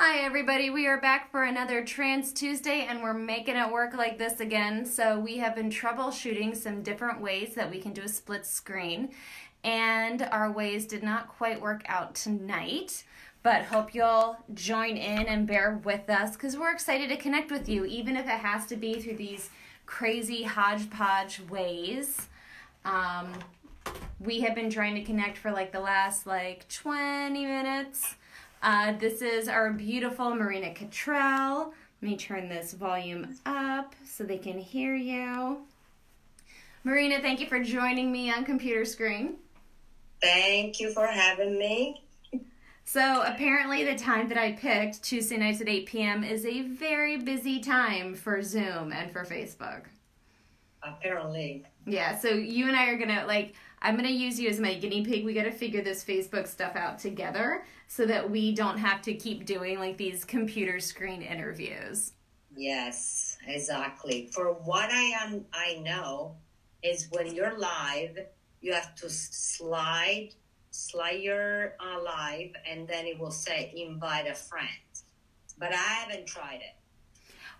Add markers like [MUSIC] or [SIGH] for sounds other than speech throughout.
Hi, everybody. We are back for another Trans Tuesday, and we're making it work like this again. So, we have been troubleshooting some different ways that we can do a split screen, and our ways did not quite work out tonight. But hope you'll join in and bear with us because we're excited to connect with you, even if it has to be through these crazy hodgepodge ways. Um, we have been trying to connect for like the last like 20 minutes uh, this is our beautiful Marina Cottrell. Let me turn this volume up so they can hear you. Marina, thank you for joining me on computer screen. Thank you for having me. So, apparently, the time that I picked, Tuesday nights at 8 p.m., is a very busy time for Zoom and for Facebook. Apparently. Yeah, so you and I are gonna, like, I'm gonna use you as my guinea pig. We gotta figure this Facebook stuff out together so that we don't have to keep doing like these computer screen interviews. Yes, exactly. For what I am, I know is when you're live, you have to slide, slide your uh, live, and then it will say invite a friend. But I haven't tried it.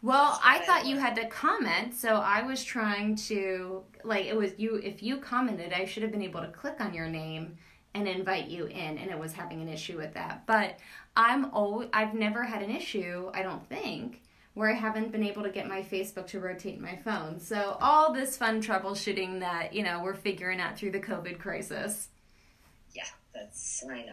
Well, I thought you had to comment, so I was trying to like it was you. If you commented, I should have been able to click on your name and invite you in, and it was having an issue with that. But I'm always I've never had an issue. I don't think where I haven't been able to get my Facebook to rotate my phone. So all this fun troubleshooting that you know we're figuring out through the COVID crisis. Yeah, that's I know.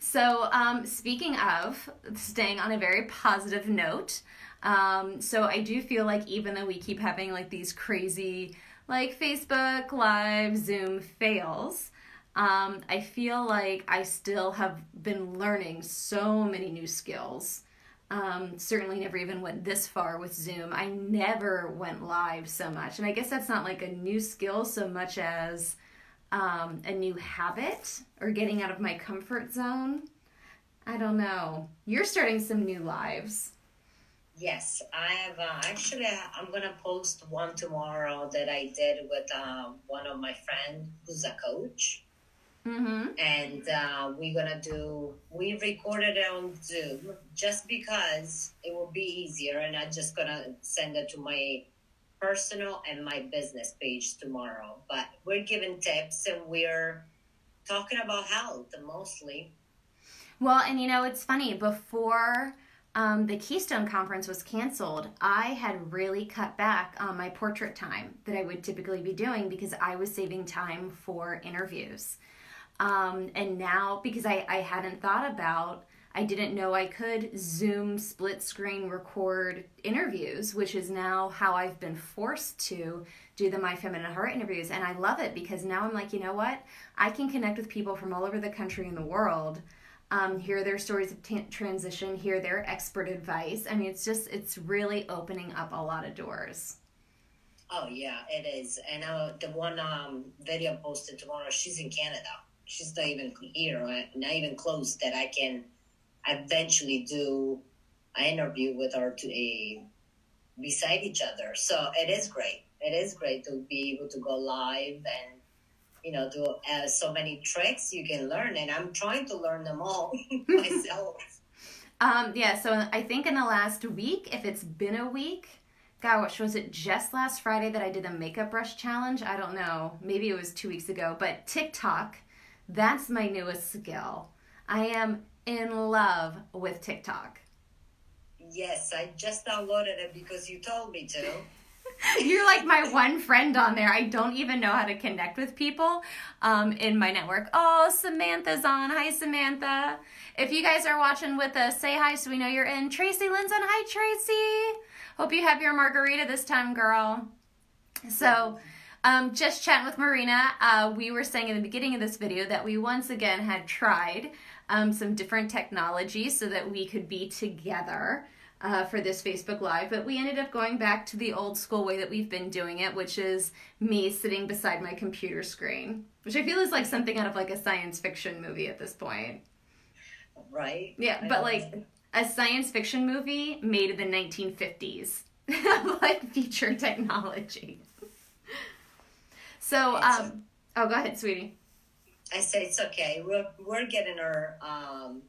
So um, speaking of staying on a very positive note. Um, so I do feel like even though we keep having like these crazy like Facebook Live, Zoom fails, um, I feel like I still have been learning so many new skills. Um, certainly never even went this far with Zoom. I never went live so much. And I guess that's not like a new skill so much as um, a new habit or getting out of my comfort zone. I don't know. You're starting some new lives. Yes, I have. Uh, actually, I'm gonna post one tomorrow that I did with uh, one of my friends who's a coach, mm-hmm. and uh, we're gonna do. We recorded it on Zoom just because it will be easier, and I'm just gonna send it to my personal and my business page tomorrow. But we're giving tips and we're talking about health mostly. Well, and you know, it's funny before um, the Keystone Conference was canceled, I had really cut back on my portrait time that I would typically be doing because I was saving time for interviews. Um, and now, because I, I hadn't thought about, I didn't know I could Zoom split screen record interviews, which is now how I've been forced to do the My Feminine Heart interviews. And I love it because now I'm like, you know what? I can connect with people from all over the country and the world um, hear their stories of t- transition, hear their expert advice. I mean, it's just, it's really opening up a lot of doors. Oh, yeah, it is. And uh, the one um, video posted tomorrow, she's in Canada. She's not even here, not even close that I can eventually do an interview with her to a beside each other. So it is great. It is great to be able to go live and you know, do uh, so many tricks you can learn, and I'm trying to learn them all [LAUGHS] [LAUGHS] myself. Um, yeah, so I think in the last week, if it's been a week, gosh, was it just last Friday that I did the makeup brush challenge? I don't know. Maybe it was two weeks ago, but TikTok, that's my newest skill. I am in love with TikTok. Yes, I just downloaded it because you told me to. [LAUGHS] You're like my one friend on there. I don't even know how to connect with people um, in my network. Oh, Samantha's on. Hi, Samantha. If you guys are watching with us, say hi so we know you're in. Tracy Lynn's on. Hi, Tracy. Hope you have your margarita this time, girl. So, um, just chatting with Marina, uh, we were saying in the beginning of this video that we once again had tried um, some different technology so that we could be together uh, for this Facebook Live, but we ended up going back to the old school way that we've been doing it, which is me sitting beside my computer screen, which I feel is like something out of like a science fiction movie at this point. Right. Yeah, I but like a science fiction movie made in the 1950s, [LAUGHS] like future technology. so, um, oh, go ahead, sweetie. I say it's okay. We're we're getting our um,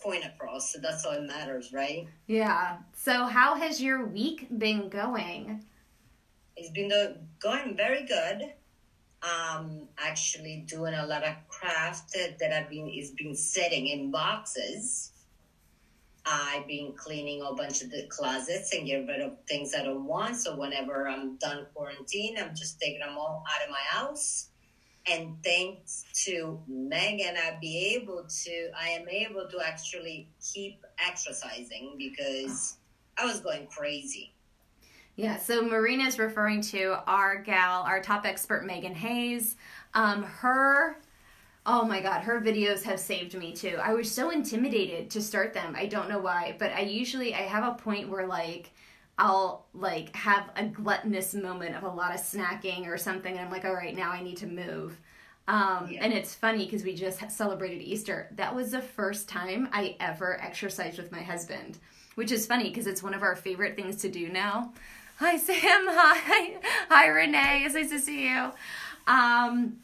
point across. So that's all that matters, right? Yeah. So how has your week been going? It's been going very good. Um, actually doing a lot of craft that I've been is been sitting in boxes. I've been cleaning a bunch of the closets and get rid of things I don't want. So whenever I'm done quarantine, I'm just taking them all out of my house. And thanks to Megan, I be able to, I am able to actually keep exercising because I was going crazy. Yeah, so Marina is referring to our gal, our top expert, Megan Hayes. Um, her Oh my god, her videos have saved me too. I was so intimidated to start them. I don't know why, but I usually I have a point where like I'll like have a gluttonous moment of a lot of snacking or something and I'm like, "All right, now I need to move." Um, yeah. and it's funny because we just celebrated Easter. That was the first time I ever exercised with my husband, which is funny because it's one of our favorite things to do now. Hi Sam, [LAUGHS] hi, hi Renee, it's nice to see you. Um,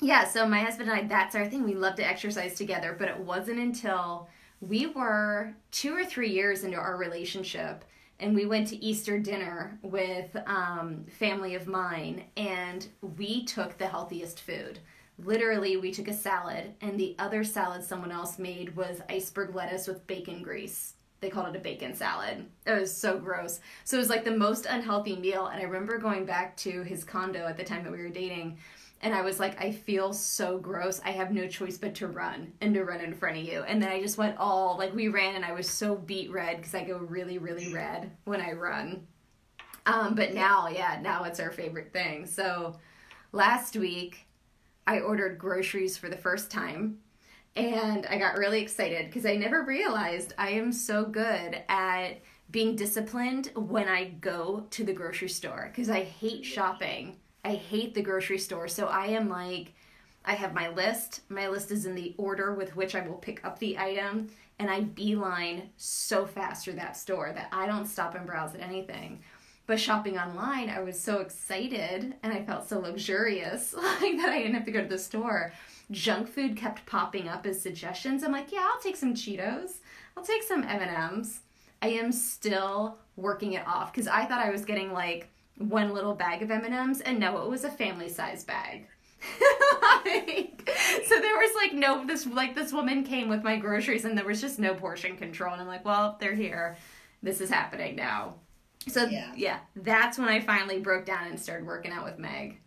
yeah, so my husband and I, that's our thing. We love to exercise together, but it wasn't until we were two or three years into our relationship and we went to Easter dinner with um, family of mine, and we took the healthiest food. Literally, we took a salad, and the other salad someone else made was iceberg lettuce with bacon grease. They called it a bacon salad. It was so gross. So it was like the most unhealthy meal. And I remember going back to his condo at the time that we were dating and I was like, I feel so gross. I have no choice but to run and to run in front of you. And then I just went all like we ran, and I was so beet red because I go really, really red when I run. Um, but now, yeah, now it's our favorite thing. So last week, I ordered groceries for the first time. And I got really excited because I never realized I am so good at being disciplined when I go to the grocery store because I hate shopping I hate the grocery store. So I am like, I have my list. My list is in the order with which I will pick up the item, and I beeline so fast through that store that I don't stop and browse at anything. But shopping online, I was so excited and I felt so luxurious [LAUGHS] like that I didn't have to go to the store. Junk food kept popping up as suggestions. I'm like, yeah, I'll take some Cheetos. I'll take some M&Ms. I am still working it off because I thought I was getting like one little bag of M&Ms and no, it was a family size bag. [LAUGHS] like, so there was like no this like this woman came with my groceries and there was just no portion control and I'm like, well, they're here. This is happening now. So yeah, yeah that's when I finally broke down and started working out with Meg.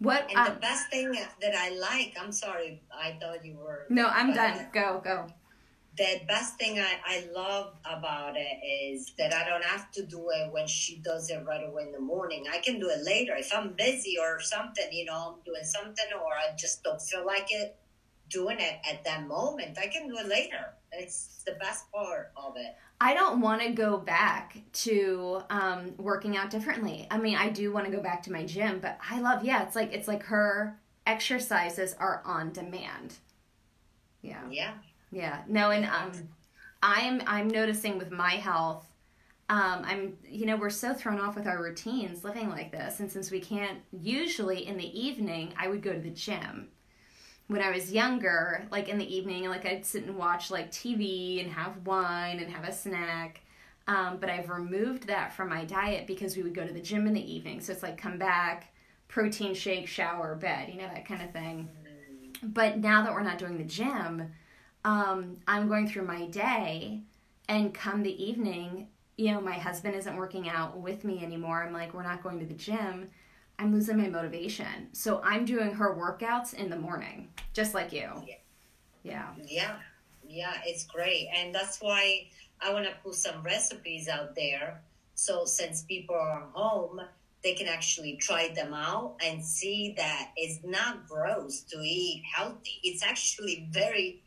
What and um, the best thing that I like, I'm sorry, I thought you were No, I'm done. Go, go the best thing I, I love about it is that I don't have to do it when she does it right away in the morning. I can do it later. If I'm busy or something, you know, I'm doing something or I just don't feel like it, doing it at that moment, I can do it later. It's the best part of it. I don't want to go back to um, working out differently. I mean, I do want to go back to my gym, but I love, yeah, it's like, it's like her exercises are on demand. Yeah. Yeah. Yeah. No, and um, I'm I'm noticing with my health, um, I'm you know we're so thrown off with our routines living like this, and since we can't usually in the evening, I would go to the gym. When I was younger, like in the evening, like I'd sit and watch like TV and have wine and have a snack. Um, but I've removed that from my diet because we would go to the gym in the evening. So it's like come back, protein shake, shower, bed, you know, that kind of thing. But now that we're not doing the gym, um, I'm going through my day, and come the evening, you know, my husband isn't working out with me anymore. I'm like, we're not going to the gym. I'm losing my motivation. So I'm doing her workouts in the morning, just like you. Yeah. Yeah. Yeah, it's great. And that's why I want to put some recipes out there. So since people are home, they can actually try them out and see that it's not gross to eat healthy. It's actually very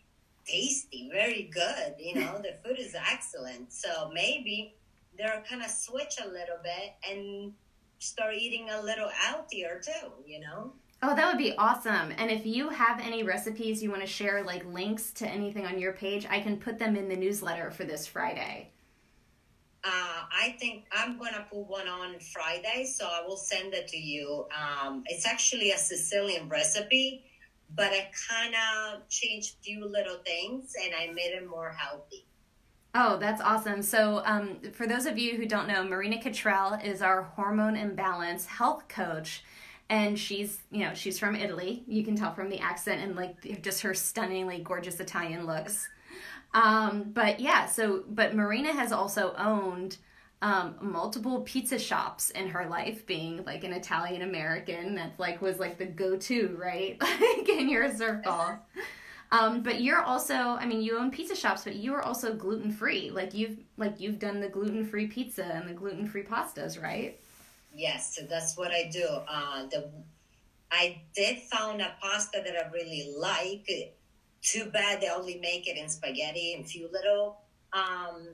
tasty, very good. You know, the food is excellent. So maybe they're kind of switch a little bit and start eating a little healthier too, you know? Oh, that would be awesome. And if you have any recipes you want to share, like links to anything on your page, I can put them in the newsletter for this Friday. Uh, I think I'm gonna put one on Friday, so I will send it to you. Um, it's actually a Sicilian recipe, but I kind of changed a few little things and I made it more healthy. Oh, that's awesome. So, um, for those of you who don't know, Marina Cottrell is our hormone imbalance health coach. And she's, you know, she's from Italy. You can tell from the accent and like just her stunningly gorgeous Italian looks. Um, but yeah, so, but Marina has also owned um, multiple pizza shops in her life, being like an Italian American that like was like the go-to, right? [LAUGHS] like in your circle. Um, but you're also, I mean, you own pizza shops, but you are also gluten free. Like you've like you've done the gluten free pizza and the gluten free pastas, right? Yes, that's what I do. Uh, the I did found a pasta that I really like. Too bad they only make it in spaghetti and few little um,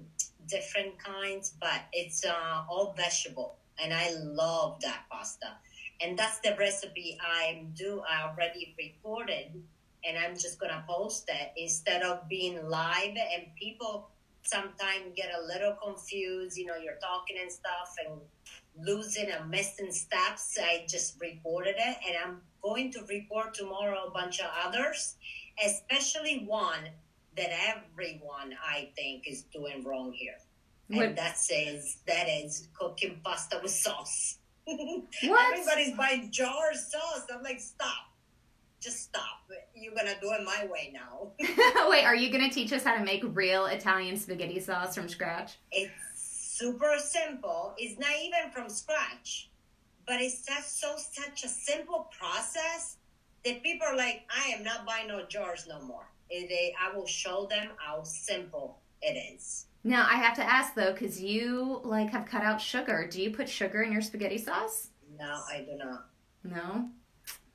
different kinds, but it's uh, all vegetable, and I love that pasta. And that's the recipe I'm do. I already recorded, and I'm just gonna post it instead of being live. And people sometimes get a little confused. You know, you're talking and stuff, and losing and missing steps. I just recorded it, and I'm going to report tomorrow a bunch of others, especially one that everyone I think is doing wrong here. What? And that says that is cooking pasta with sauce. [LAUGHS] what? Everybody's buying jar sauce. I'm like, stop. Just stop. You're gonna do it my way now. [LAUGHS] [LAUGHS] Wait, are you gonna teach us how to make real Italian spaghetti sauce from scratch? It's super simple. It's not even from scratch, but it's just so such a simple process that people are like, I am not buying no jars no more. It, I will show them how simple it is. Now I have to ask though, because you like have cut out sugar. Do you put sugar in your spaghetti sauce? No, I do not. No.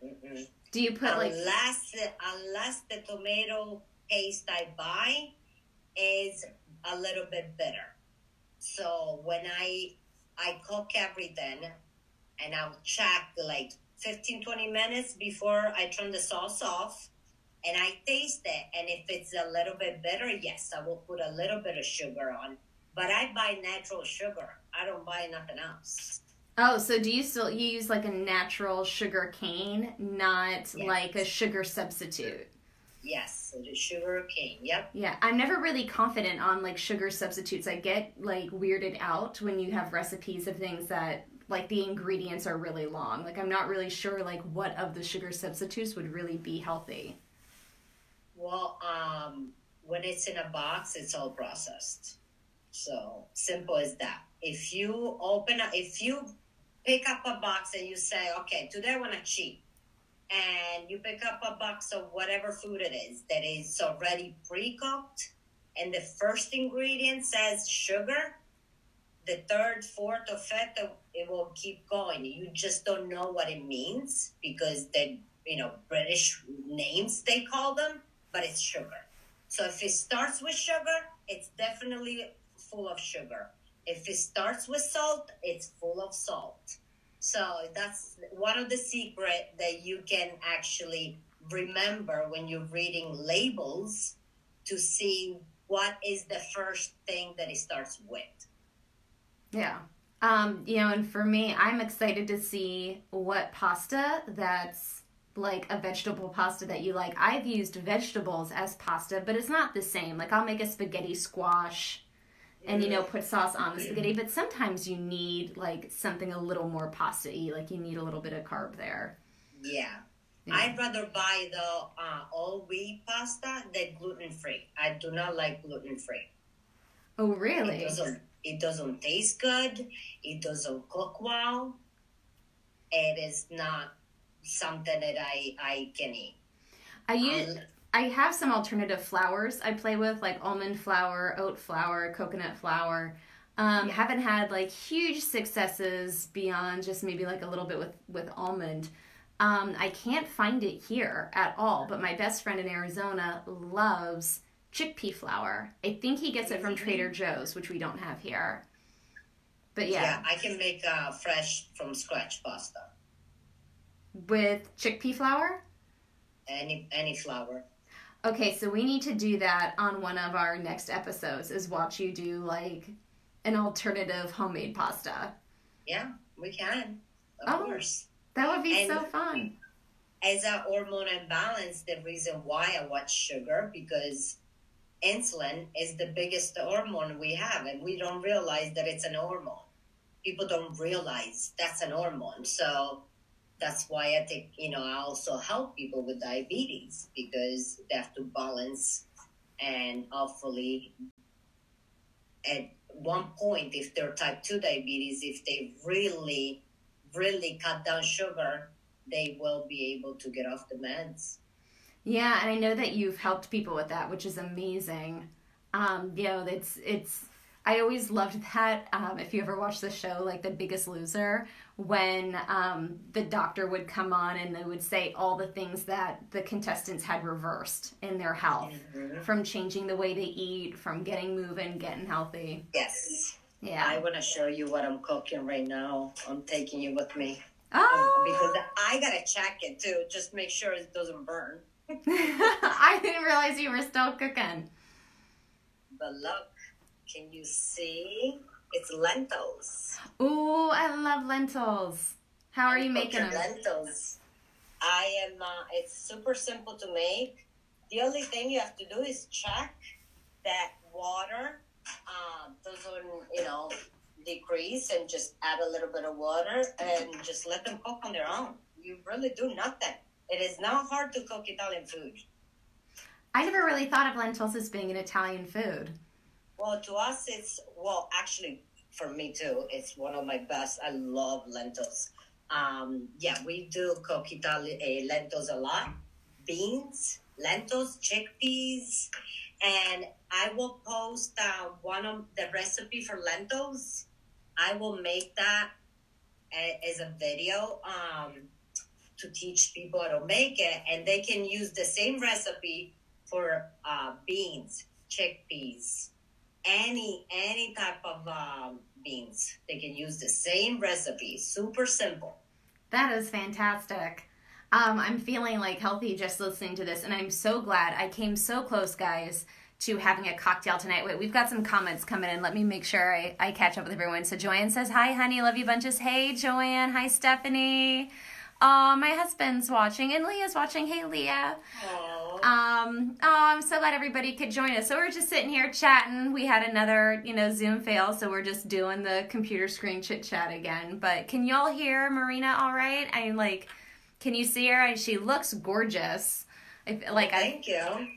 Mm-mm. Do you put like unless unless the tomato paste I buy is a little bit bitter. So when I I cook everything and I'll check like 15 20 minutes before I turn the sauce off and I taste it. And if it's a little bit bitter, yes, I will put a little bit of sugar on. But I buy natural sugar. I don't buy nothing else. Oh, so do you still you use like a natural sugar cane, not yes. like a sugar substitute? Yes, the sugar cane. Yep. Yeah, I'm never really confident on like sugar substitutes. I get like weirded out when you have recipes of things that like the ingredients are really long. Like I'm not really sure like what of the sugar substitutes would really be healthy. Well, um, when it's in a box, it's all processed. So simple as that. If you open, a, if you pick up a box and you say, okay, today I want to cheat, and you pick up a box of whatever food it is that is already pre-cooked, and the first ingredient says sugar, the third, fourth, or fifth, it will keep going. You just don't know what it means because the you know British names they call them but it's sugar. So if it starts with sugar, it's definitely full of sugar. If it starts with salt, it's full of salt. So that's one of the secret that you can actually remember when you're reading labels to see what is the first thing that it starts with. Yeah. Um, you know, and for me, I'm excited to see what pasta that's like a vegetable pasta that you like. I've used vegetables as pasta, but it's not the same. Like I'll make a spaghetti squash and you know put sauce on the spaghetti, but sometimes you need like something a little more pasta-y, like you need a little bit of carb there. Yeah. yeah. I'd rather buy the uh, all wheat pasta than gluten free. I do not like gluten free. Oh, really? It doesn't, it doesn't taste good. It doesn't cook well. It is not something that I I can eat. I use. Um, I have some alternative flours I play with, like almond flour, oat flour, coconut flour. Um, yeah. Haven't had like huge successes beyond just maybe like a little bit with with almond. Um, I can't find it here at all, but my best friend in Arizona loves chickpea flour. I think he gets it from Trader Joe's, which we don't have here. But yeah, yeah I can make uh, fresh from scratch pasta with chickpea flour? Any any flour. Okay, so we need to do that on one of our next episodes. Is watch you do like an alternative homemade pasta. Yeah, we can. Of oh, course. That would be and so fun. As a hormone imbalance, the reason why I watch sugar because insulin is the biggest hormone we have, and we don't realize that it's an hormone. People don't realize that's an hormone. So that's why I think, you know, I also help people with diabetes because they have to balance and hopefully at one point, if they're type 2 diabetes, if they really, really cut down sugar, they will be able to get off the meds. Yeah, and I know that you've helped people with that, which is amazing. Um, you know, it's it's I always loved that. Um, if you ever watch the show, like The Biggest Loser, when um, the doctor would come on and they would say all the things that the contestants had reversed in their health mm-hmm. from changing the way they eat, from getting moving, getting healthy. Yes. Yeah. I want to show you what I'm cooking right now. I'm taking you with me. Oh. Um, because I got to check it too, just make sure it doesn't burn. [LAUGHS] [LAUGHS] I didn't realize you were still cooking. But look, can you see? It's lentils. Ooh, I love lentils. How are you making them? Lentils. I am. Uh, it's super simple to make. The only thing you have to do is check that water uh, doesn't, you know, decrease, and just add a little bit of water and just let them cook on their own. You really do nothing. It is not hard to cook Italian food. I never really thought of lentils as being an Italian food. Well, to us, it's, well, actually, for me too, it's one of my best. I love lentils. Um, yeah, we do Italian uh, lentils a lot. Beans, lentils, chickpeas, and I will post uh, one of the recipe for lentils. I will make that as a video. Um, to teach people how to make it, and they can use the same recipe for uh, beans, chickpeas, any any type of um, beans. They can use the same recipe. Super simple. That is fantastic. Um, I'm feeling like healthy just listening to this, and I'm so glad I came so close, guys, to having a cocktail tonight. Wait, we've got some comments coming in. Let me make sure I, I catch up with everyone. So Joanne says, Hi, honey, love you bunches. Hey, Joanne. Hi, Stephanie. Oh, my husband's watching and Leah's watching. Hey, Leah. Aww. Um, oh, I'm so glad everybody could join us. So we're just sitting here chatting. We had another, you know, Zoom fail, so we're just doing the computer screen chit chat again. But can y'all hear Marina all right? I mean, like, can you see her? She looks gorgeous. I, like, thank I, you.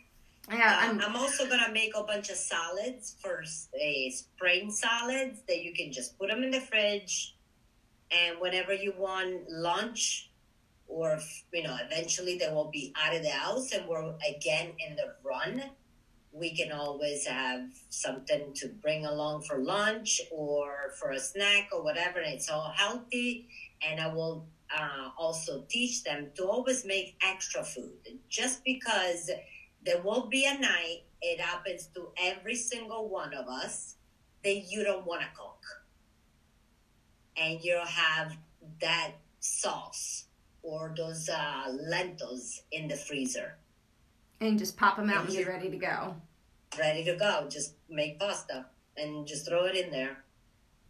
Yeah, I'm, I'm, also gonna make a bunch of salads for a spring salads that you can just put them in the fridge, and whenever you want lunch, or you know eventually they will be out. Of the house and we're again in the run. We can always have something to bring along for lunch or for a snack or whatever and it's all healthy. And i will uh, also teach them to always make extra food. Just because there will be a night it happens to every single one of us that you don't want to cook. And you'll have that sauce or those uh, lentils in the freezer. And just pop them out and, and be ready to go. Ready to go. Just make pasta and just throw it in there.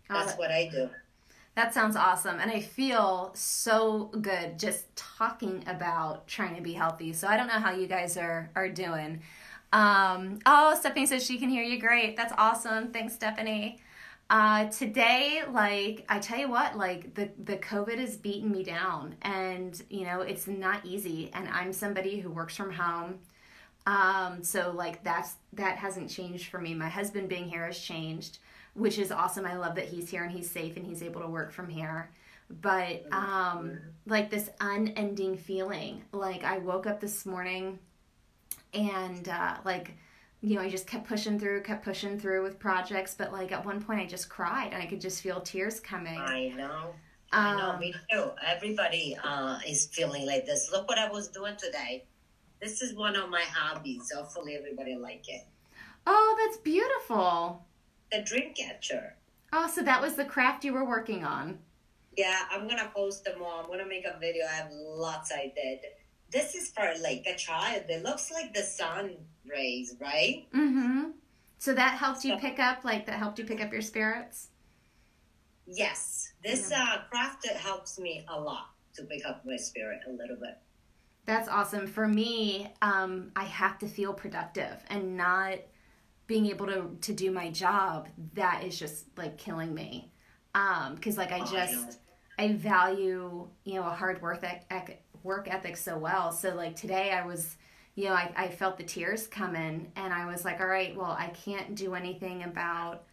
Oh, That's what I do. That sounds awesome. And I feel so good just talking about trying to be healthy. So I don't know how you guys are, are doing. Um, oh, Stephanie says she can hear you great. That's awesome. Thanks, Stephanie. Uh, today, like I tell you what, like the the COVID has beaten me down, and you know it's not easy. And I'm somebody who works from home, um, so like that's that hasn't changed for me. My husband being here has changed, which is awesome. I love that he's here and he's safe and he's able to work from here. But um, like this unending feeling, like I woke up this morning, and uh, like you know, I just kept pushing through, kept pushing through with projects, but like at one point I just cried and I could just feel tears coming. I know. I know, um, me too. Everybody uh, is feeling like this. Look what I was doing today. This is one of my hobbies. Hopefully, everybody like it. Oh, that's beautiful. The dream catcher. Oh, so that was the craft you were working on. Yeah, I'm gonna post them all. I'm gonna make a video. I have lots I did. This is for like a child. It looks like the sun rays, right? Mm-hmm. So that helped you pick up, like that helped you pick up your spirits. Yes, this yeah. uh, craft helps me a lot to pick up my spirit a little bit. That's awesome. For me, um, I have to feel productive and not being able to to do my job that is just like killing me um because like i Oh, I just know. I value you know a hard work ec- work ethic so well. So like today i was you know I, I felt the tears come in and i was like all right well i can't do anything about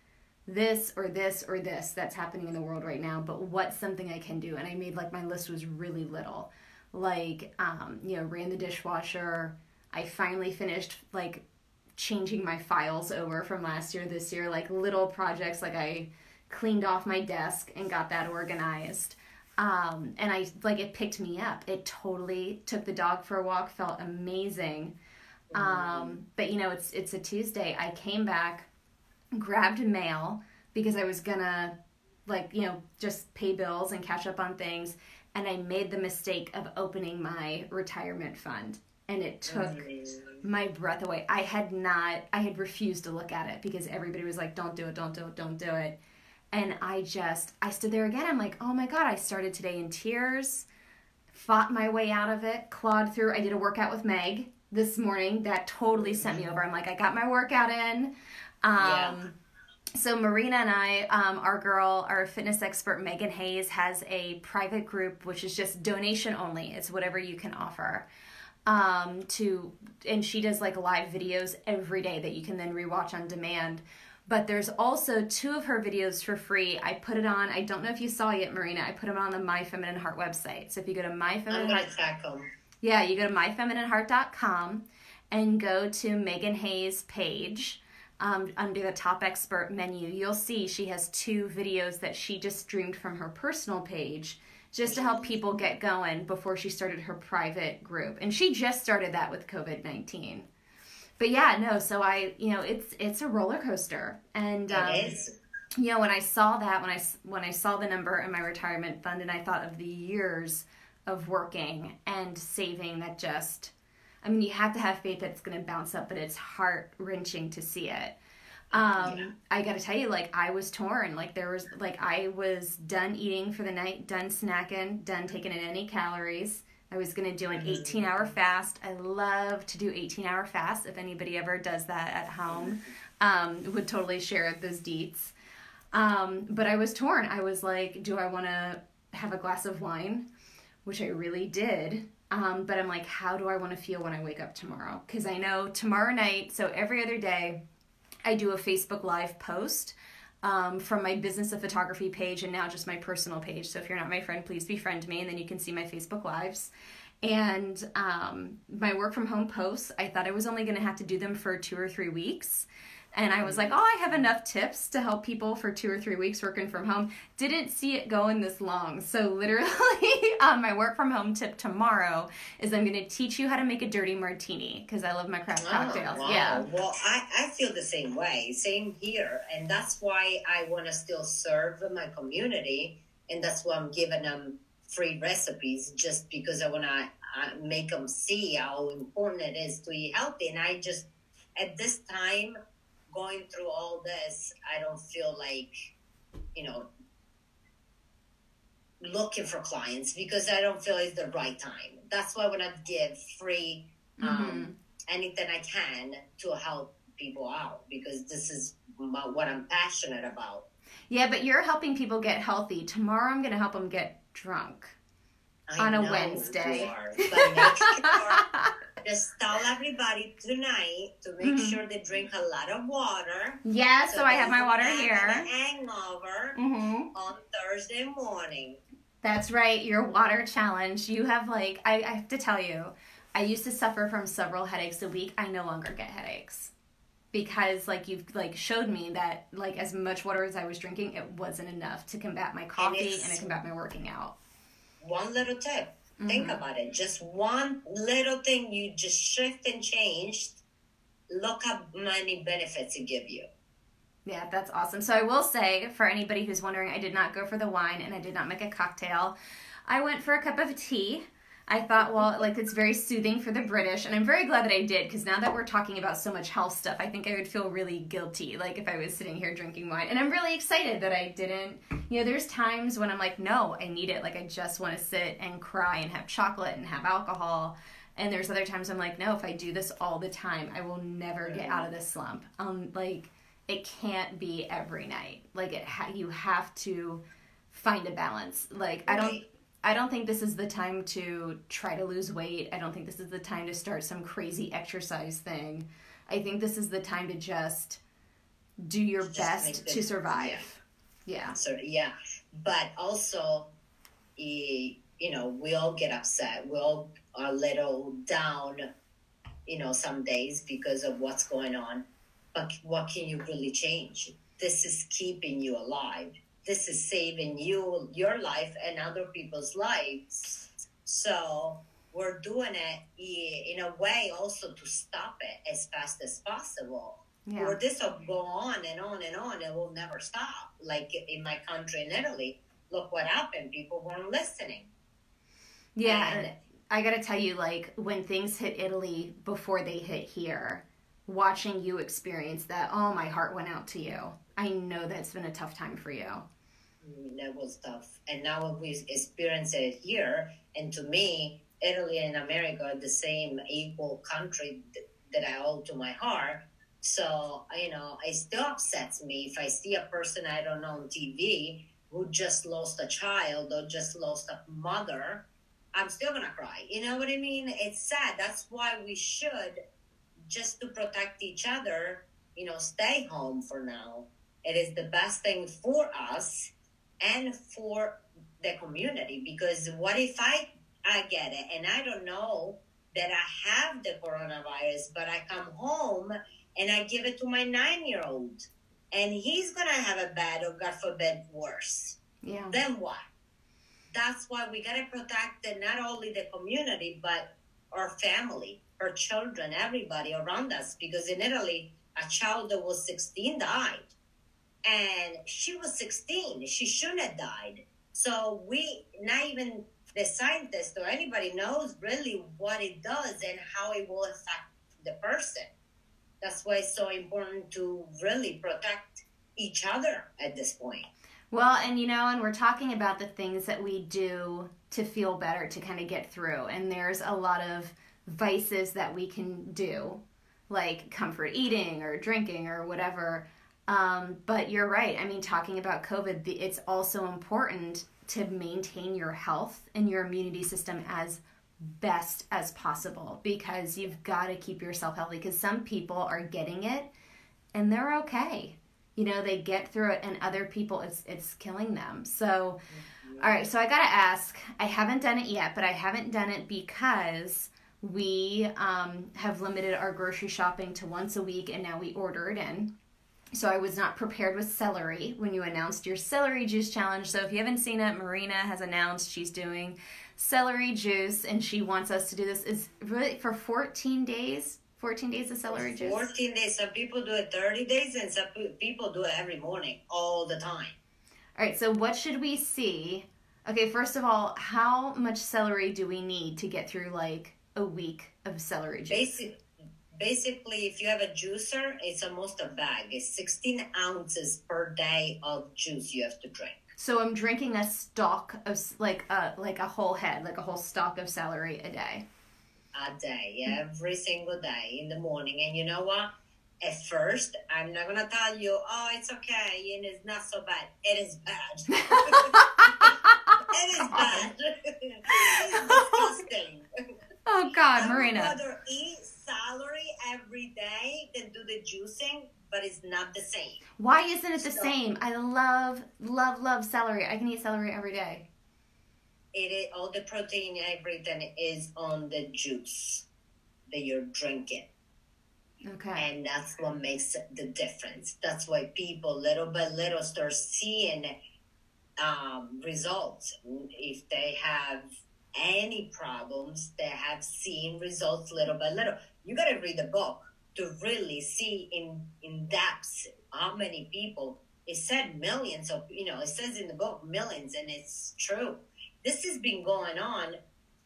this or this or this that's happening in the world right now but what's something i can do? And i made like my list was really little. Like um, you know ran the dishwasher. I finally finished like changing my files over from last year this year like little projects. Like i cleaned off my desk and got that organized um, and i like it picked me up. It totally took the dog for a walk felt amazing. Um, but you know it's it's a tuesday. I came back grabbed mail because i was gonna like you know just pay bills and catch up on things. And i made the mistake of opening my retirement fund. And it took my breath away. I had not, I had refused to look at it because everybody was like, don't do it, don't do it, don't do it. And I just, I stood there again. I'm like, oh my God, I started today in tears, fought my way out of it, clawed through. I did a workout with Meg this morning that totally sent me over. I'm like, I got my workout in. Um, Yeah. So Marina and I, um, our girl, our fitness expert Megan Hayes has a private group which is just donation only. It's whatever you can offer um, to, and she does like live videos every day that you can then rewatch on demand. But there's also two of her videos for free. I put it on. I don't know if you saw yet, Marina. I put them on the My Feminine Heart website. So if you go to My Feminine Heart, yeah, you go to myfeminineheart.com and go to Megan Hayes' page um, under the top expert menu. You'll see she has two videos that she just streamed from her personal page just to help people get going before she started her private group. And she just started that with COVID 19. But yeah, no, so I, you know, it's it's a roller coaster. And um, it is. you know when i saw that when I when i saw the number in my retirement fund and i thought of the years of working and saving that just i mean you have to have faith that it's going to bounce up but it's heart wrenching to see it um Yeah. i gotta tell you like i was torn like there was like i was done eating for the night done snacking done taking in any calories i was gonna do an 18 hour fast i love to do 18 hour fasts if anybody ever does that at home um, would totally share those deets um, but I was torn. I was like, do I want to have a glass of wine? Which I really did. Um, but I'm like, how do I want to feel when I wake up tomorrow? Because I know tomorrow night, so every other day, I do a Facebook Live post um, from my business of photography page and now just my personal page. So if you're not my friend, please befriend me and then you can see my Facebook Lives. And um, my work from home posts, I thought I was only going to have to do them for two or three weeks. And I was like, oh, I have enough tips to help people for two or three weeks working from home. Didn't see it going this long. So, literally, [LAUGHS] um, my work from home tip tomorrow is I'm going to teach you how to make a dirty martini because I love my craft cocktails. Oh, wow. Yeah. Well, I, I feel the same way. Same here. And that's why I want to still serve my community. And that's why I'm giving them free recipes just because I want to uh, make them see how important it is to eat healthy. And I just, at this time, going through all this, I don't feel like, you know, looking for clients because I don't feel it's the right time. That's why when I give free um, anything I can to help people out because this is my, what I'm passionate about. Yeah, but you're helping people get healthy. Tomorrow, I'm going to help them get drunk. I On a Wednesday. you are, but make sure [LAUGHS] [LAUGHS] just tell everybody tonight to make Mhm. sure they drink a lot of water. Yeah, so, I have my water here. hangover hmm on Thursday morning. That's right, your water challenge. You have like I, I have to tell you, I used to suffer from several headaches a week. I no longer get headaches. Because like you've like showed me that like as much water as I was drinking, it wasn't enough to combat my coffee and, it's- to combat my working out. One little tip. Think Mhm. about it. Just one little thing you just shift and changed. Look how many benefits it give you. Yeah, that's awesome. So I will say for anybody who's wondering, I did not go for the wine and I did not make a cocktail. I went for a cup of tea. I thought, well, like it's very soothing for the British, and I'm very glad that I did because now that we're talking about so much health stuff, I think I would feel really guilty, like if I was sitting here drinking wine. And I'm really excited that I didn't. You know, there's times when I'm like, no, I need it. Like I just want to sit and cry and have chocolate and have alcohol, And there's other times I'm like, no, if I do this all the time, I will never get out of this slump. Um, like it can't be every night. Like it, ha- you have to find a balance. Like I don't. I don't think this is the time to try to lose weight. I don't think this is the time to start some crazy exercise thing. I think this is the time to just do your Just best make to survive. Yeah. So yeah, but also, you know, we all get upset. We all are a little down, you know, some days because of what's going on. But what can you really change? This is keeping you alive. This is saving you, your life, and other people's lives. So we're doing it in a way also to stop it as fast as possible Yeah. or this will go on and on and on it will never stop. Like in my country in Italy, look what happened. People weren't listening. Yeah, and I gotta tell you, like when things hit Italy before they hit here, watching you experience that, oh, my heart went out to you. I know that's been a tough time for you. Was tough. And now we experience it here. And to me, Italy and America are the same equal country th- that I hold to my heart. So, you know, it still upsets me if I see a person I don't know on TV who just lost a child or just lost a mother. I'm still gonna cry. You know what I mean? It's sad. That's why we should, just to protect each other, you know, stay home for now. It is the best thing for us and for the community because what if I I get it and I don't know that I have the coronavirus, but I come home and I give it to my nine year old and he's gonna have a bad or God forbid worse. Yeah. Then what? That's why we gotta protect the, not only the community but our family, our children, everybody around us. Because in Italy, a child that was 16 died and she was 16 she shouldn't have died so we not even the scientist or anybody knows really what it does and how it will affect the person that's why it's so important to really protect each other at this point Well, and you know, and we're talking about the things that we do to feel better, to kind of get through. And there's a lot of vices that we can do, like comfort eating or drinking or whatever. Um, but you're right. I mean, talking about COVID, the- it's also important to maintain your health and your immunity system as best as possible because you've got to keep yourself healthy because some people are getting it and they're okay. You know they get through it and other people it's it's killing them. So all right so i gotta ask i haven't done it yet but i haven't done it because we um, have limited our grocery shopping to once a week and now we order it in so i was not prepared with celery when you announced your celery juice challenge. So if you haven't seen it marina has announced she's doing celery juice and she wants us to do this. Is really for 14 days? 14 days of celery juice? 14 days. Some people do it 30 days and some people do it every morning all the time. All right, so what should we see? Okay, first of all, how much celery do we need to get through like a week of celery juice? Basic, basically, if you have a juicer, it's almost a bag. It's 16 ounces per day of juice you have to drink. So I'm drinking a stalk of like a like a whole head, like a whole stalk of celery a day. A day, every single day in the morning. And you know what? At first, I'm not going to tell you, oh, it's okay and it's not so bad. It is bad. [LAUGHS] it is bad. [LAUGHS] it's disgusting. [LAUGHS] Oh God, I Marina. rather eat celery every day than do the juicing, but it's not the same. Why isn't it the So- same? I love love love celery. I can eat celery every day. It is all the protein, everything is on the juice that you're drinking, Okay. and that's what makes the difference. That's why people little by little start seeing um, results. If they have any problems, they have seen results little by little. You got to read the book to really see in in depth how many people. It said millions of you know. It says in the book millions, and it's true. This has been going on.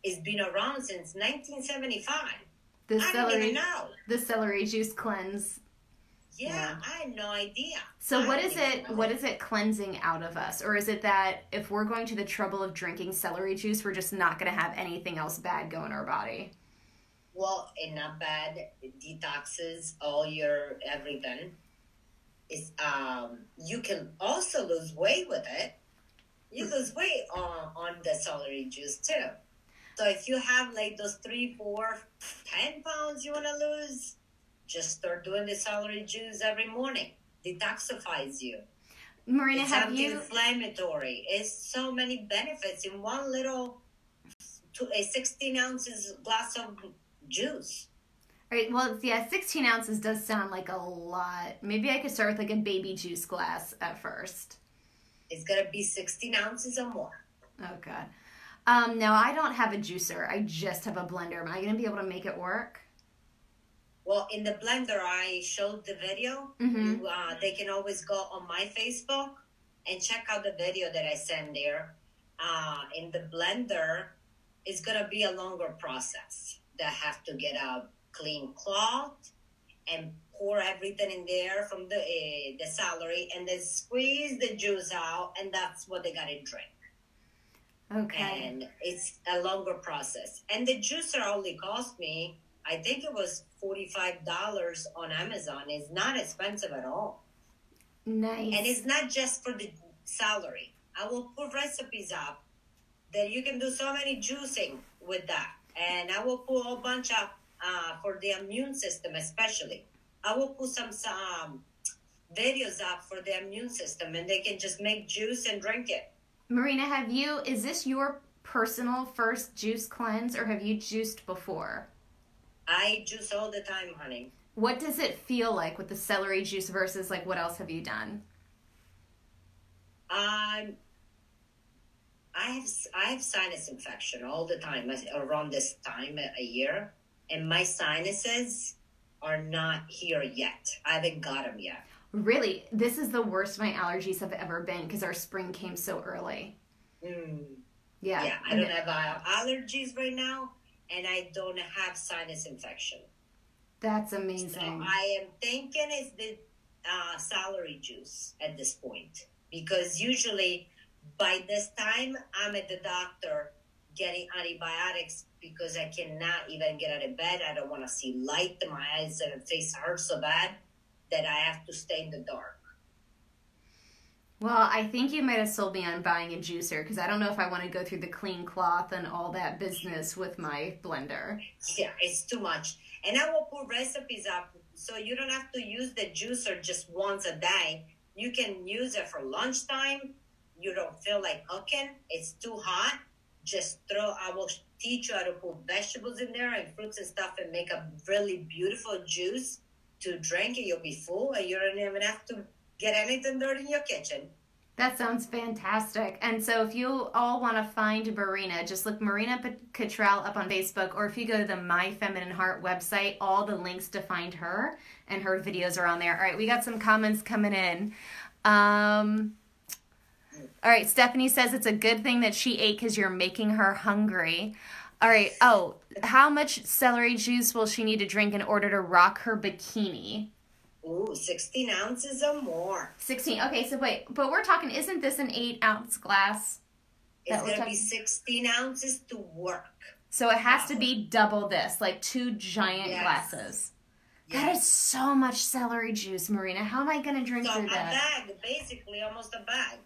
It's been around since 1975. The I celery even know. the celery juice cleanse. Yeah, Yeah. I had no idea. So I what is it what is it cleansing out of us? Or is it that if we're going to the trouble of drinking celery juice, we're just not going to have anything else bad go in our body? Well, in not bad it detoxes all your everything. It's um you can also lose weight with it. You lose weight on on the celery juice too. So if you have like those three, four, ten pounds you wanna lose, just start doing the celery juice every morning. Detoxifies you. Marina, it's have you? anti-inflammatory. It's so many benefits in one little, to a sixteen ounces glass of juice. All right, well, yeah, 16 ounces does sound like a lot. Maybe I could start with like a baby juice glass at first. It's gonna be sixteen ounces or more. Oh, God. Um, no, I don't have a juicer. I just have a blender. Am I going to be able to make it work? Well, in the blender, I showed the video. Mhm. You, uh, they can always go on my Facebook and check out the video that I send there. Uh, in the blender, it's gonna be a longer process. They have to get a clean cloth and pour everything in there from the uh, the celery, and then squeeze the juice out, and that's what they gotta drink. Okay. And it's a longer process. And the juicer only cost me, I think it was $45 on Amazon. It's not expensive at all. Nice. And it's not just for the salary. I will put recipes up that you can do so many juicing with that. And I will put a bunch up uh, for the immune system especially. I will put some, some videos up for the immune system and they can just make juice and drink it. Marina, have you, is this your personal first juice cleanse or have you juiced before? I juice all the time, honey. What does it feel like with the celery juice versus like what else have you done? Um, I have I have sinus infection all the time around this time a year, and my sinuses are not here yet. I haven't got them yet. Really, this is the worst my allergies have ever been because our spring came so early. Mm, Yeah. yeah, I don't have allergies right now, and I don't have sinus infection. That's So amazing. I am thinking it's the uh, celery juice at this point because usually by this time I'm at the doctor getting antibiotics because I cannot even get out of bed. I don't want to see light. My eyes and face hurt so bad that I have to stay in the dark. Well, I think you might have sold me on buying a juicer because I don't know if I want to go through the clean cloth and all that business with my blender. Yeah, it's too much. And I will put recipes up so you don't have to use the juicer just once a day. You can use it for lunchtime. You don't feel like cooking. It's too hot. Just throw, I will teach you how to put vegetables in there and fruits and stuff and make a really beautiful juice to drink and you'll be full and you don't even have to get anything dirty in your kitchen. That sounds fantastic. And so, if you all want to find Marina, just look Marina Cottrell up on Facebook, or if you go to the My Feminine Heart website, all the links to find her and her videos are on there. All right, we got some comments coming in. Um, all right, Stephanie says it's a good thing that she ate because you're making her hungry. All right. Oh, how much celery juice will she need to drink in order to rock her bikini? Ooh, 16 ounces or more. 16. Okay, so wait, but we're talking, isn't this an eight ounce glass? It's going to be 16 ounces to work. So it has to be double this, like two giant Yes. glasses. That is so much celery juice, Marina. How am I going to drink So through a that? bag, basically almost a bag.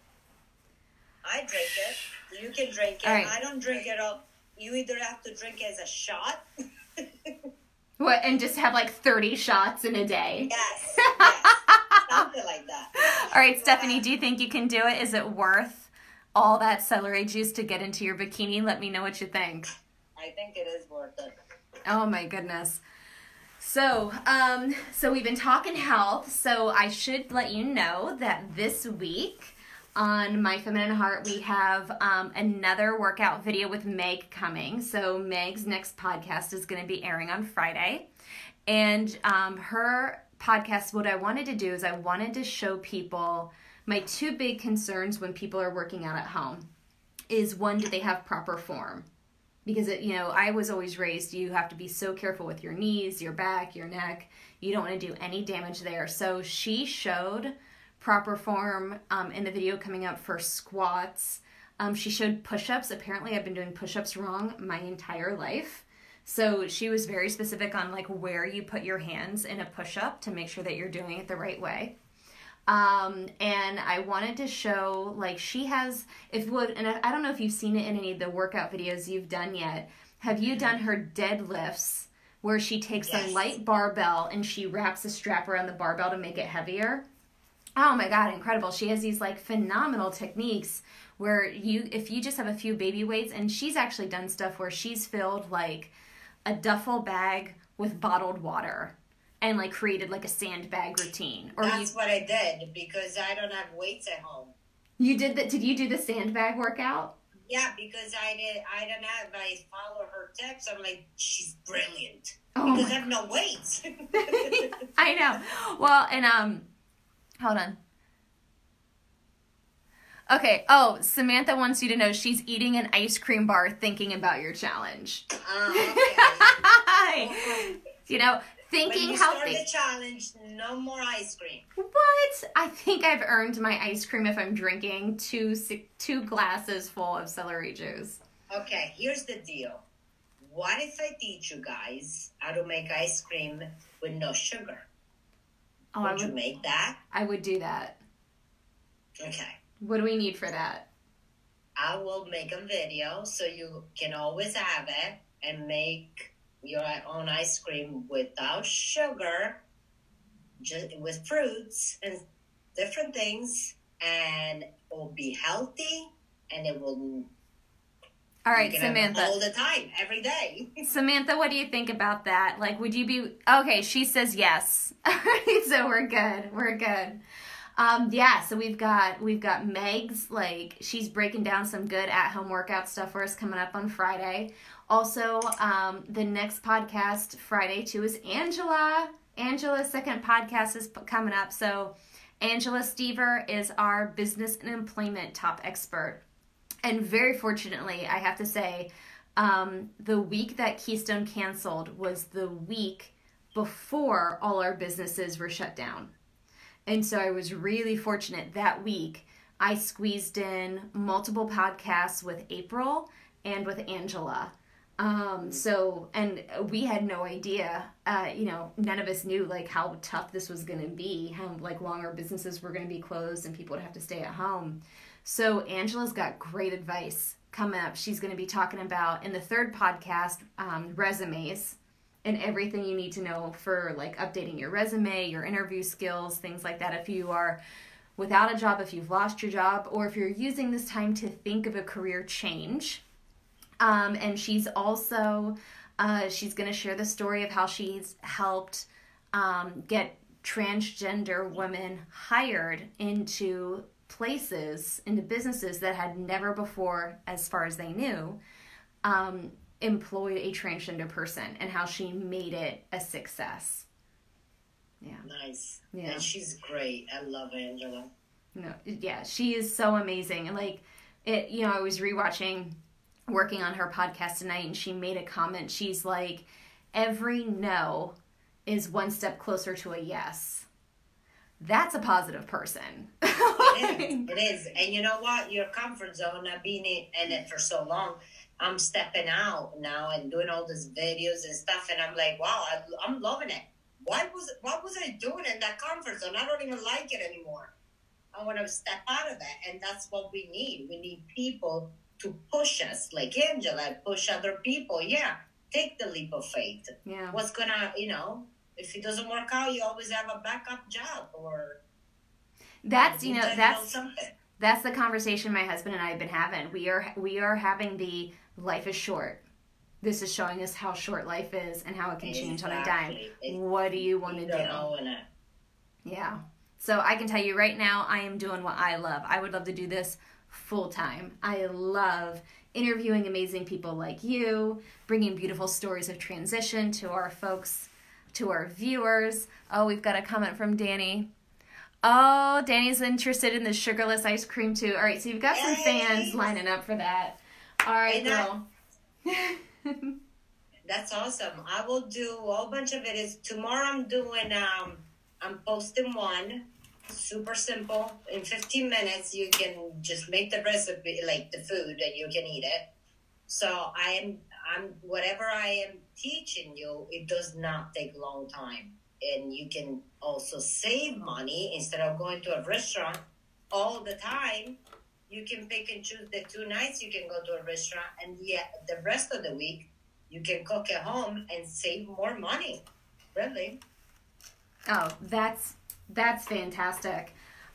I drink it. You can drink it. Right. I don't drink it all. You either have to drink it as a shot. [LAUGHS] What, and just have like 30 shots in a day? yes, yes, [LAUGHS] something like that. All right, Stephanie, do you think you can do it? Is it worth all that celery juice to get into your bikini? Let me know what you think. I think it is worth it. Oh my goodness. So, um, so we've been talking health. So I should let you know that this week on My Feminine Heart we have um, another workout video with Meg coming. So Meg's next podcast is going to be airing on Friday, and um, her podcast. What I wanted to do is I wanted to show people my two big concerns when people are working out at home. Is one, do they have proper form? because it, you know i was always raised you have to be so careful with your knees your back your neck you don't want to do any damage there so she showed proper form um, in the video coming up for squats um, she showed push-ups apparently i've been doing push-ups wrong my entire life So she was very specific on like where you put your hands in a push up to make sure that you're doing it the right way. Um, and I wanted to show like she has if would and I don't know if you've seen it in any of the workout videos you've done yet. Have you done her deadlifts where she takes Yes. a light barbell and she wraps a strap around the barbell to make it heavier? Oh my god, incredible. She has these like phenomenal techniques where you if you just have a few baby weights and she's actually done stuff where she's filled like a duffel bag with bottled water and like created like a sandbag routine. Or you That's what I did because I don't have weights at home. you did that did you do the sandbag workout? Yeah, because I did. I don't have. I follow her tips. I'm like, she's brilliant Oh because I have no weights. [LAUGHS] I know. Well, and um, hold on. Okay. Oh, Samantha wants you to know she's eating an ice cream bar thinking about your challenge. Uh, okay. [LAUGHS] you know, when thinking you healthy. the challenge, no more ice cream. What? I think I've earned my ice cream if I'm drinking two two glasses full of celery juice. Okay, here's the deal. What if I teach you guys how to make ice cream with no sugar? Oh, I would you would, make that? I would do that. Okay. What do we need for that? I will make a video so you can always have it and make your own ice cream without sugar, just with fruits and different things, and it will be healthy and it will All right, you can have it Samantha. all the time, every day. [LAUGHS] Samantha, what do you think about that? Like, would you be okay? She says yes. [LAUGHS] So we're good. We're good. Um, yeah, so we've got we've got Meg's like she's breaking down some good at home workout stuff for us coming up on Friday. Also, um, the next podcast Friday too is Angela. Angela's second podcast is coming up. So, Angela Stever is our business and employment top expert. And very fortunately, I have to say, um, the week that Keystone canceled was the week before all our businesses were shut down. And so I was really fortunate that week. I squeezed in multiple podcasts with April and with Angela. Um, so, and we had no idea, uh, you know, none of us knew like how tough this was going to be, how like long our businesses were going to be closed and people would have to stay at home. So, Angela's got great advice coming up. She's going to be talking about in the third podcast, um, resumes and everything you need to know for like updating your resume, your interview skills, things like that. If you are without a job, if you've lost your job, or if you're using this time to think of a career change. Um, and she's also uh, she's going to share the story of how she's helped um, get transgender women hired into places, into businesses that had never before, as far as they knew, um, employed a transgender person, and how she made it a success. Yeah. Nice. Yeah. And she's great. I love Angela. No, yeah, she is so amazing. And like it, you know, I was rewatching working on her podcast tonight and she made a comment. She's like every no is one step closer to a yes. That's a positive person. [LAUGHS] It is. It is. And you know what? Your comfort zone, I've been in it for so long. I'm stepping out now and doing all these videos and stuff, and I'm like, wow, I, I'm loving it. Why was what was I doing in that comfort zone? I don't even like it anymore. I want to step out of that, and that's what we need. We need people to push us, like Angela, push other people. Yeah, take the leap of faith. yeah. What's gonna, you know, if it doesn't work out, you always have a backup job or That's you know, that's that's the conversation my husband and I have been having. We are we are having the life is short. This is showing us how short life is and how it can change on a dime. Exactly. What do you want to do? don't know when it- Yeah. So I can tell you right now, I am doing what I love. I would love to do this full time. I love interviewing amazing people like you, bringing beautiful stories of transition to our folks, to our viewers. Oh, we've got a comment from Danny. Oh, Danny's interested in the sugarless ice cream too. All right, so you've got some fans lining up for that. All right, girl. [LAUGHS] That's awesome. I will do a whole bunch of videos. Tomorrow I'm doing um I'm posting one. Super simple. In 15 minutes you can just make the recipe like the food and you can eat it. So I am I'm whatever I am teaching you, it does not take long time. And you can also save money instead of going to a restaurant all the time. You can pick and choose the two nights you can go to a restaurant, and yeah, the rest of the week you can cook at home and save more money. Really. Oh, that's that's fantastic.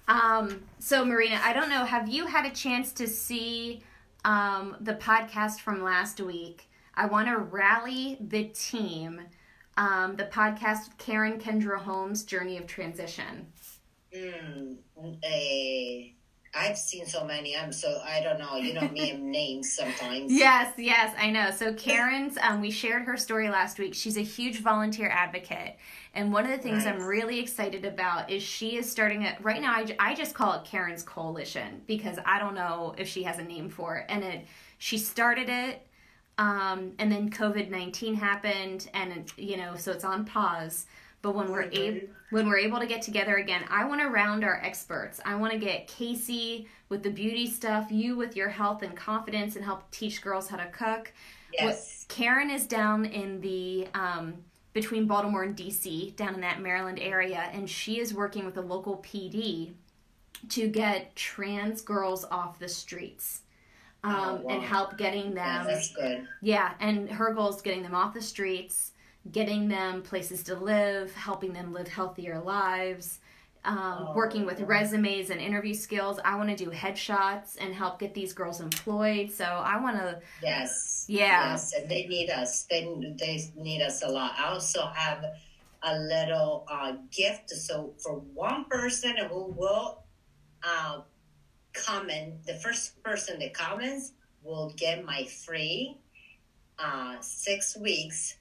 Um, so Marina, I don't know, have you had a chance to see um, the podcast from last week? I want to rally the team. Um, the podcast Karen Kendra Holmes Journey of Transition. Mm, uh, I've seen so many. I'm so I don't know. You know me and [LAUGHS] names sometimes. Yes, yes, I know. So Karen's, um, we shared her story last week. She's a huge volunteer advocate, and one of the things nice. I'm really excited about is she is starting it right now. I, I just call it Karen's Coalition because I don't know if she has a name for it, and it she started it. Um, and then COVID nineteen happened, and you know, so it's on pause. But when we're able when we're able to get together again, I want to round our experts. I want to get Casey with the beauty stuff, you with your health and confidence, and help teach girls how to cook. Yes. What, Karen is down in the um, between Baltimore and DC, down in that Maryland area, and she is working with a local PD to get trans girls off the streets. Um, oh, wow. and help getting them. Yeah, that's good. Yeah, and her goal is getting them off the streets getting them places to live, helping them live healthier lives, um, oh, working with resumes and interview skills. I want to do headshots and help get these girls employed. So I want to. Yes. Yeah. Yes, and they need us. They they need us a lot. I also have a little uh, gift. So for one person who will uh, comment, the first person that comments will get my free uh, six weeks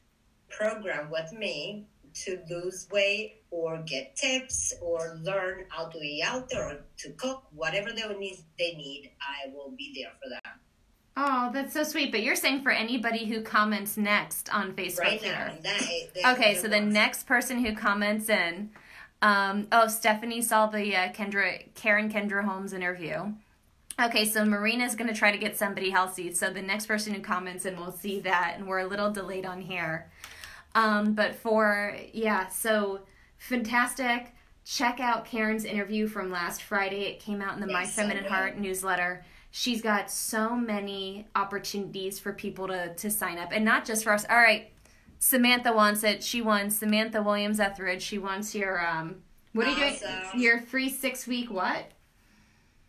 program with me to lose weight or get tips or learn how to eat out there or to cook, whatever they need, they need, I will be there for them. Oh, that's so sweet. But you're saying for anybody who comments next on Facebook right here. Now, that, okay, so the next person who comments in, um, oh, Stephanie saw the uh, Kendra Karen Kendra Holmes interview. Okay, so Marina's going to try to get somebody healthy. So the next person who comments in will see that, and we're a little delayed on here. Um, but for, yeah, so fantastic. Check out Karen's interview from last Friday. It came out in the yes, My Feminine Heart newsletter. She's got so many opportunities for people to, to sign up, and not just for us. All right, Samantha wants it. She wants Samantha Williams Etheridge. She wants your um. What are you doing? Your free six week what?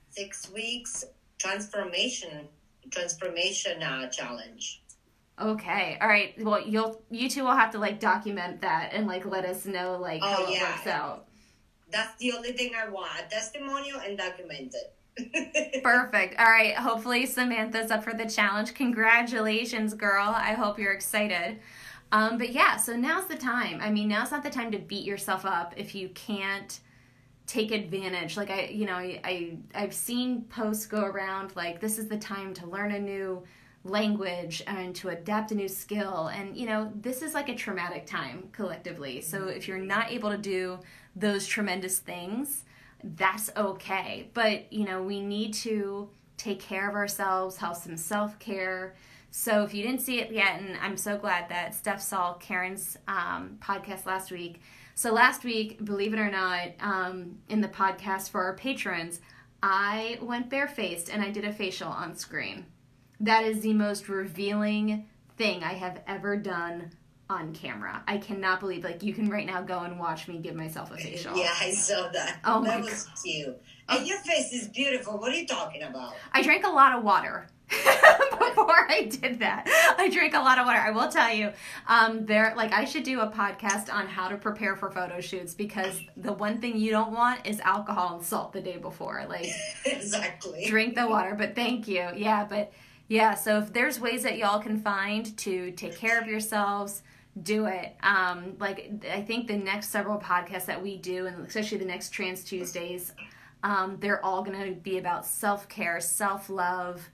Six weeks transformation transformation uh, challenge. Okay. All right. Well, you'll you two will have to like document that and like let us know like oh, how yeah. it works out. That's the only thing I want: a testimonial and documented. [LAUGHS] Perfect. All right. Hopefully Samantha's up for the challenge. Congratulations, girl. I hope you're excited. Um, but yeah, so now's the time. I mean, now's not the time to beat yourself up if you can't take advantage. Like I, you know, I, I I've seen posts go around like this is the time to learn a new language and to adapt a new skill. And, you know, this is like a traumatic time collectively. So mm-hmm. if you're not able to do those tremendous things, that's okay. But, you know, we need to take care of ourselves, have some self care. So if you didn't see it yet, and I'm so glad that Steph saw Karen's um, podcast last week. So last week, believe it or not, um, in the podcast for our patrons, I went barefaced and I did a facial on screen that is the most revealing thing I have ever done on camera. I cannot believe like you can right now go and watch me give myself a facial. Yeah, I saw that. Oh that was God. cute. And your face is beautiful. What are you talking about? I drank a lot of water. [LAUGHS] before I did that. I drank a lot of water. I will tell you, um, there like I should do a podcast on how to prepare for photo shoots because the one thing you don't want is alcohol and salt the day before. Like [LAUGHS] exactly. Drink the water, but thank you. Yeah, but yeah, so if there's ways that y'all can find to take care of yourselves, do it. Um, like I think the next several podcasts that we do, and especially the next Trans Tuesdays, um, they're all going to be about self care, self love,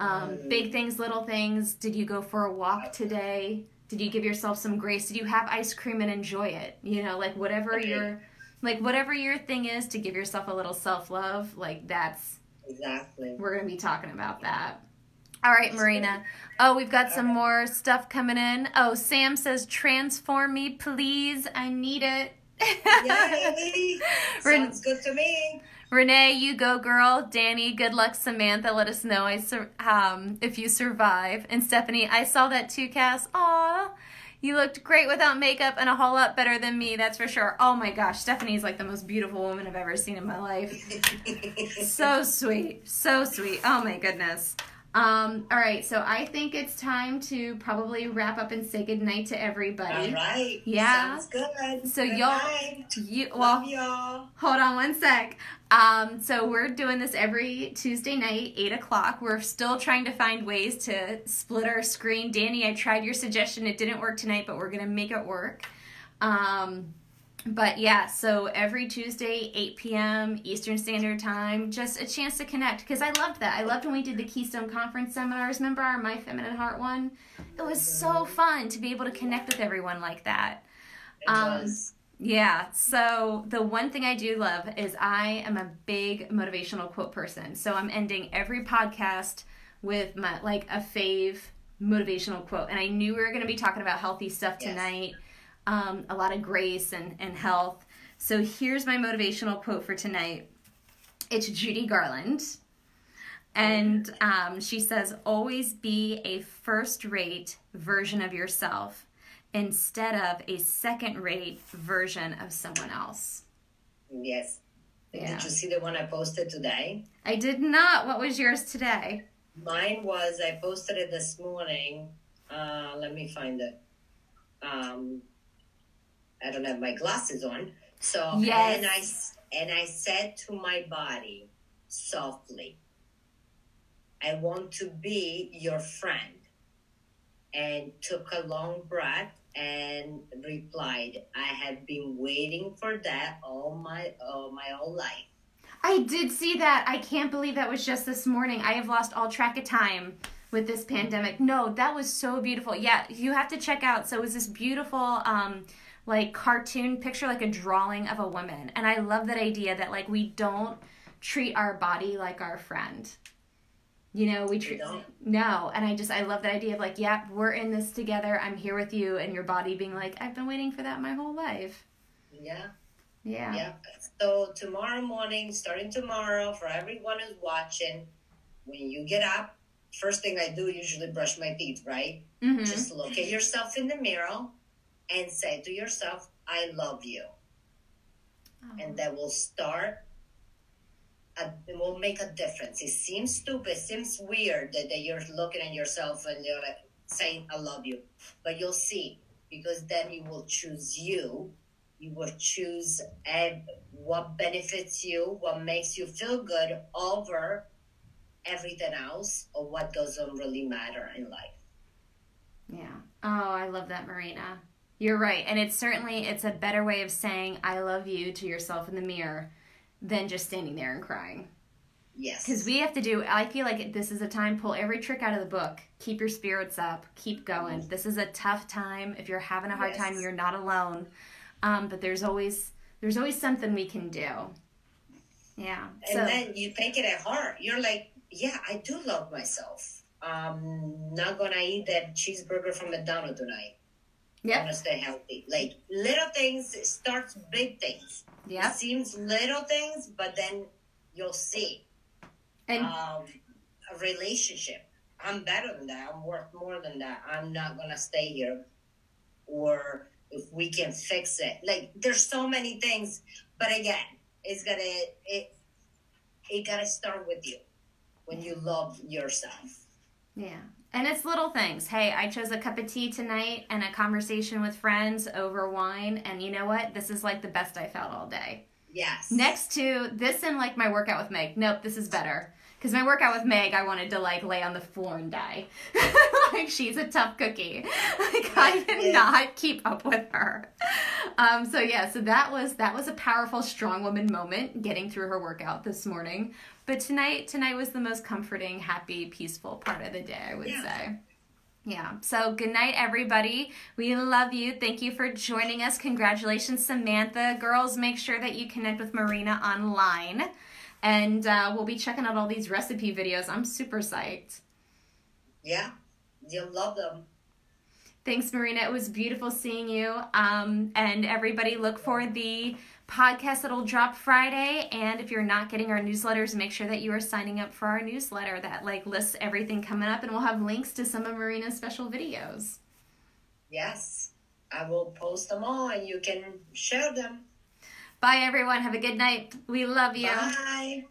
um, big things, little things. Did you go for a walk today? Did you give yourself some grace? Did you have ice cream and enjoy it? You know, like whatever okay. your like whatever your thing is to give yourself a little self love. Like that's exactly we're going to be talking about that. All right, Marina. Oh, we've got some more stuff coming in. Oh, Sam says, transform me, please. I need it. [LAUGHS] Yay! Sounds good to me. Renee, you go, girl. Danny, good luck. Samantha, let us know I sur- um, if you survive. And Stephanie, I saw that too, Cass. Aw, you looked great without makeup and a whole lot better than me, that's for sure. Oh my gosh, Stephanie's like the most beautiful woman I've ever seen in my life. [LAUGHS] so sweet. So sweet. Oh my goodness. Um, all right, so I think it's time to probably wrap up and say goodnight to everybody. All right. Yeah. Sounds good. So good y'all, night. you well, Love y'all. hold on one sec. Um, so we're doing this every Tuesday night, eight o'clock. We're still trying to find ways to split our screen. Danny, I tried your suggestion; it didn't work tonight, but we're gonna make it work. Um, but yeah, so every Tuesday, 8 p.m. Eastern Standard Time, just a chance to connect. Because I loved that. I loved when we did the Keystone Conference seminars. Remember our My Feminine Heart one? It was so fun to be able to connect with everyone like that. It Um, was. Yeah, so the one thing I do love is I am a big motivational quote person. So I'm ending every podcast with my like a fave motivational quote. And I knew we were going to be talking about healthy stuff Yes. Um, a lot of grace and, and health. So here's my motivational quote for tonight. It's Judy Garland. And um, she says, always be a first rate version of yourself instead of a second rate version of someone else. Yes. Yeah. Did you see the one I posted today? I did not. What was yours today? Mine was I posted it this morning. Uh, let me find it. Um, I don't have my glasses on, so Yes. and I and I said to my body softly, "I want to be your friend," and took a long breath and replied, "I have been waiting for that all my all my whole life." I did see that. I can't believe that was just this morning. I have lost all track of time with this pandemic. No, that was so beautiful. Yeah, you have to check out. So it was this beautiful um like cartoon picture like a drawing of a woman. And I love that idea that like we don't treat our body like our friend. You know, we treat no, and I just I love that idea of like, yep, we're in this together. I'm here with you, and your body being like, I've been waiting for that my whole life. Yeah. Yeah. Yeah. So tomorrow morning, starting tomorrow, for everyone who's watching, when you get up, first thing I do usually brush my teeth, right? hmm Just look at yourself in the mirror and say to yourself, "I love you," and that will start. A, it will make a difference. It seems stupid, seems weird that, that you're looking at yourself and you're like saying "I love you," but you'll see because then you will choose you you will choose what benefits you, what makes you feel good over everything else, or what doesn't really matter in life. Yeah. Oh, I love that, Marina. You're right. And it's certainly it's a better way of saying I love you to yourself in the mirror than just standing there and crying. Yes. Cuz we have to do I feel like this is a time pull every trick out of the book. Keep your spirits up. Keep going. This is a tough time. If you're having a hard Yes. time, you're not alone. Um, but there's always there's always something we can do. Yeah. and So then you take it at heart. You're like, yeah, I do love myself. I'm not gonna eat that cheeseburger from McDonald's tonight. I'm Yep. gonna stay healthy. Like little things starts big things. It seems little things, but then you'll see. And um, a relationship. I'm better than that. I'm worth more than that. I'm not gonna stay here. Or if we can fix it, like there's so many things. But again, it's gonna it it gotta start with you when you love yourself. Yeah. And it's little things. Hey, I chose a cup of tea tonight and a conversation with friends over wine. And you know what? This is like the best I felt all day. Yes. Next to this and like my workout with Meg. Nope, this is better. Because my workout with Meg, I wanted to like lay on the floor and die. [LAUGHS] like she's a tough cookie. [LAUGHS] Like I cannot keep up with her. Um, so yeah, so that was that was a powerful strong woman moment getting through her workout this morning. But tonight tonight was the most comforting, happy, peaceful part of the day, I would Yeah. say. Yeah. So good night, everybody. We love you. Thank you for joining us. Congratulations, Samantha. Girls, make sure that you connect with Marina online. And uh, we'll be checking out all these recipe videos. I'm super psyched. Yeah, you'll love them. Thanks, Marina. It was beautiful seeing you. Um, and everybody, look for the podcast that'll drop Friday. And if you're not getting our newsletters, make sure that you are signing up for our newsletter that like lists everything coming up, and we'll have links to some of Marina's special videos. Yes, I will post them all, and you can share them. Bye, everyone. Have a good night. We love you. Bye.